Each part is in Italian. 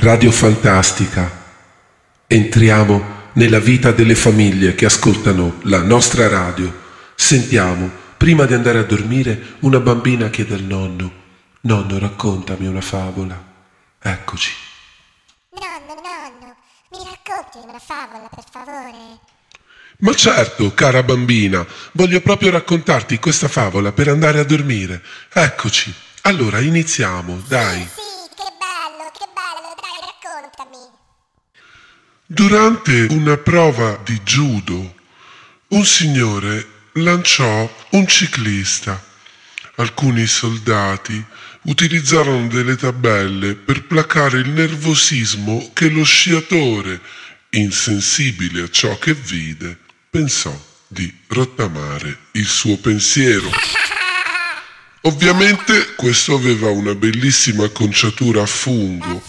Radio Fantastica. Entriamo nella vita delle famiglie che ascoltano la nostra radio. Sentiamo, prima di andare a dormire, una bambina chiede al nonno, nonno raccontami una favola. Eccoci. Nonno, nonno, mi racconti una favola, per favore? Ma certo, cara bambina, voglio proprio raccontarti questa favola per andare a dormire. Eccoci. Allora iniziamo, dai. Sì, che bello, che bello, dai, raccontami. Durante una prova di judo, un signore lanciò un ciclista. Alcuni soldati utilizzarono delle tabelle per placare il nervosismo che lo sciatore, insensibile a ciò che vide, pensò di rottamare il suo pensiero. Ovviamente questo aveva una bellissima conciatura a fungo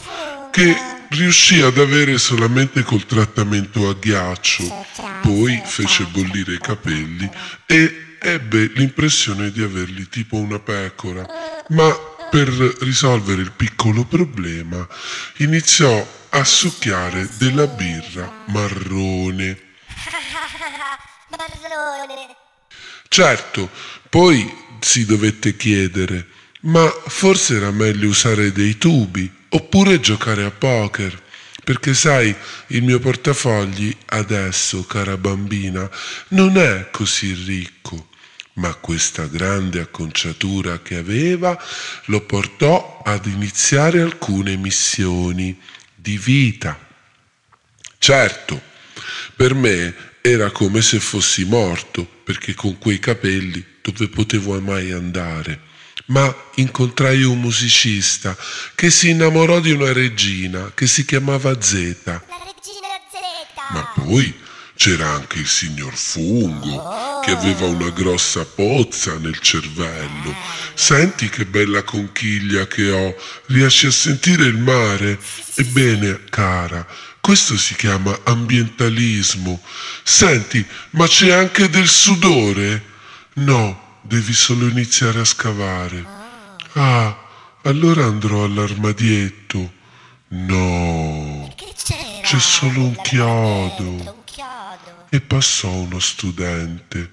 che riuscì ad avere solamente col trattamento a ghiaccio. Poi fece bollire i capelli e ebbe l'impressione di averli tipo una pecora. Ma per risolvere il piccolo problema iniziò a succhiare della birra marrone. Marrone. Certo, poi si dovette chiedere, ma forse era meglio usare dei tubi oppure giocare a poker. Perché sai, il mio portafogli adesso, cara bambina, non è così ricco, ma questa grande acconciatura che aveva lo portò ad iniziare alcune missioni di vita. Certo, per me era come se fossi morto, perché con quei capelli dove potevo mai andare? Ma incontrai un musicista che si innamorò di una regina che si chiamava Zeta. La regina Z. Ma poi c'era anche il signor Fungo che aveva una grossa pozza nel cervello. Senti che bella conchiglia che ho, riesci a sentire il mare? Ebbene, cara, questo si chiama ambientalismo. Senti, ma c'è anche del sudore? No, devi solo iniziare a scavare. Ah, allora andrò all'armadietto. No, c'è solo Un chiodo. E passò uno studente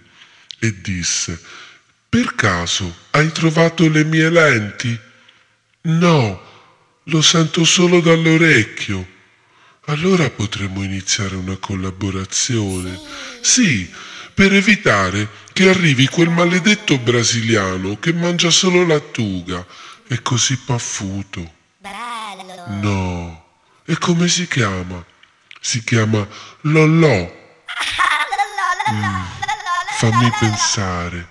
e disse, per caso hai trovato le mie lenti? No, lo sento solo dall'orecchio. Allora potremmo iniziare una collaborazione. Sì, per evitare che arrivi quel maledetto brasiliano che mangia solo lattuga e così paffuto. No, e come si chiama? Si chiama Lollò. Fammi pensare.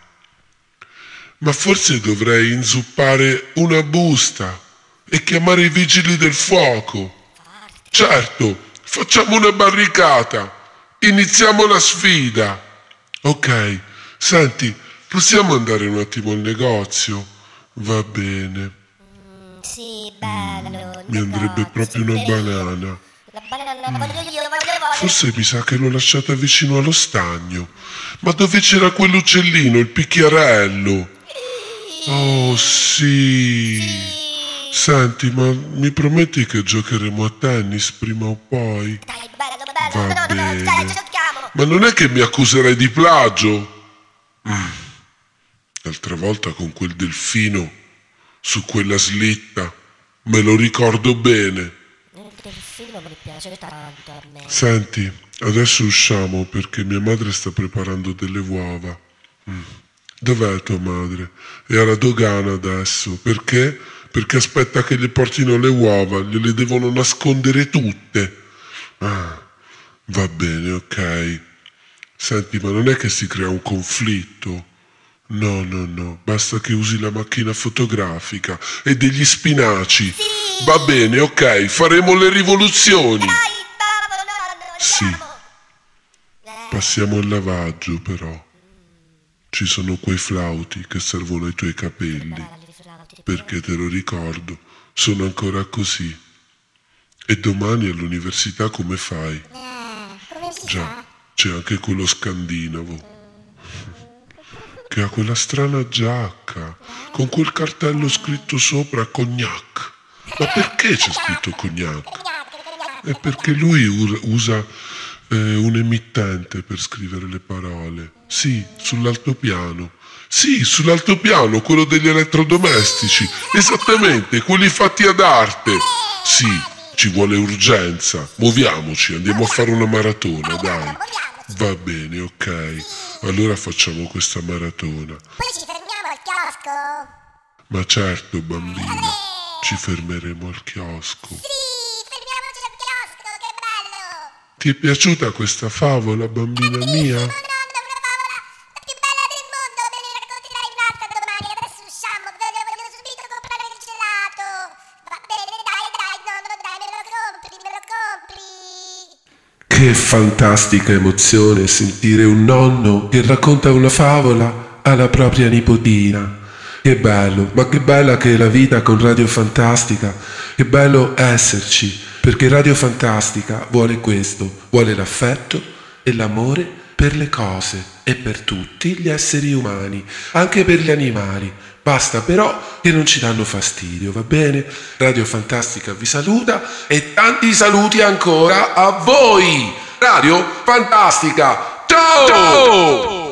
Ma forse dovrei inzuppare una busta e chiamare i vigili del fuoco. Certo, facciamo una barricata. Iniziamo la sfida. Ok, senti, possiamo andare un attimo al negozio? Va bene, Sì, bello. mi andrebbe proprio una banana. La banana la voglio io, la voglio io. Forse mi sa che l'ho lasciata vicino allo stagno. Ma dove c'era quell'uccellino, il picchiarello? Oh sì. Senti, ma mi prometti che giocheremo a tennis prima o poi? Dai, bello, bello, Va bene. dai. Ma non è che mi accuserai di plagio? Mm. L'altra volta con quel delfino su quella slitta, me lo ricordo bene. Il delfino mi piace tanto a me. Senti, adesso usciamo perché mia madre sta preparando delle uova. Mm. Dov'è tua madre? È alla dogana adesso. Perché? Perché aspetta che gli portino le uova, gliele devono nascondere tutte. Ah, va bene, ok. Senti, ma non è che si crea un conflitto? No, no, no, basta che usi la macchina fotografica e degli spinaci. Va bene, ok, faremo le rivoluzioni. Dai, Sì. Passiamo al lavaggio, però. Ci sono quei flauti che servono ai tuoi capelli, perché te lo ricordo, sono ancora così. E domani all'università come fai? Eh, Già? C'è anche quello scandinavo. Che ha quella strana giacca, con quel cartello scritto sopra cognac. Ma perché c'è scritto cognac? È perché lui usa eh, un emittente per scrivere le parole. Sì, sull'altopiano. Sì, sull'altopiano, quello degli elettrodomestici. Esattamente, quelli fatti ad arte. Sì, ci vuole urgenza. Muoviamoci, andiamo a fare una maratona, dai. Va bene, ok. Allora facciamo questa maratona. Poi ci fermiamo al chiosco. Ma certo, bambina, ci fermeremo al chiosco. Sì, fermiamoci al chiosco, che bello. Ti è piaciuta questa favola, bambina mia? Che fantastica emozione sentire un nonno che racconta una favola alla propria nipotina. Che bello, ma che bella che è la vita con Radio Fantastica. Che bello esserci, perché Radio Fantastica vuole questo, vuole l'affetto e l'amore per le cose e per tutti gli esseri umani, anche per gli animali. Basta però che non ci danno fastidio, va bene? Radio Fantastica vi saluta e tanti saluti ancora a voi! Radio Fantastica! Ciao! Ciao!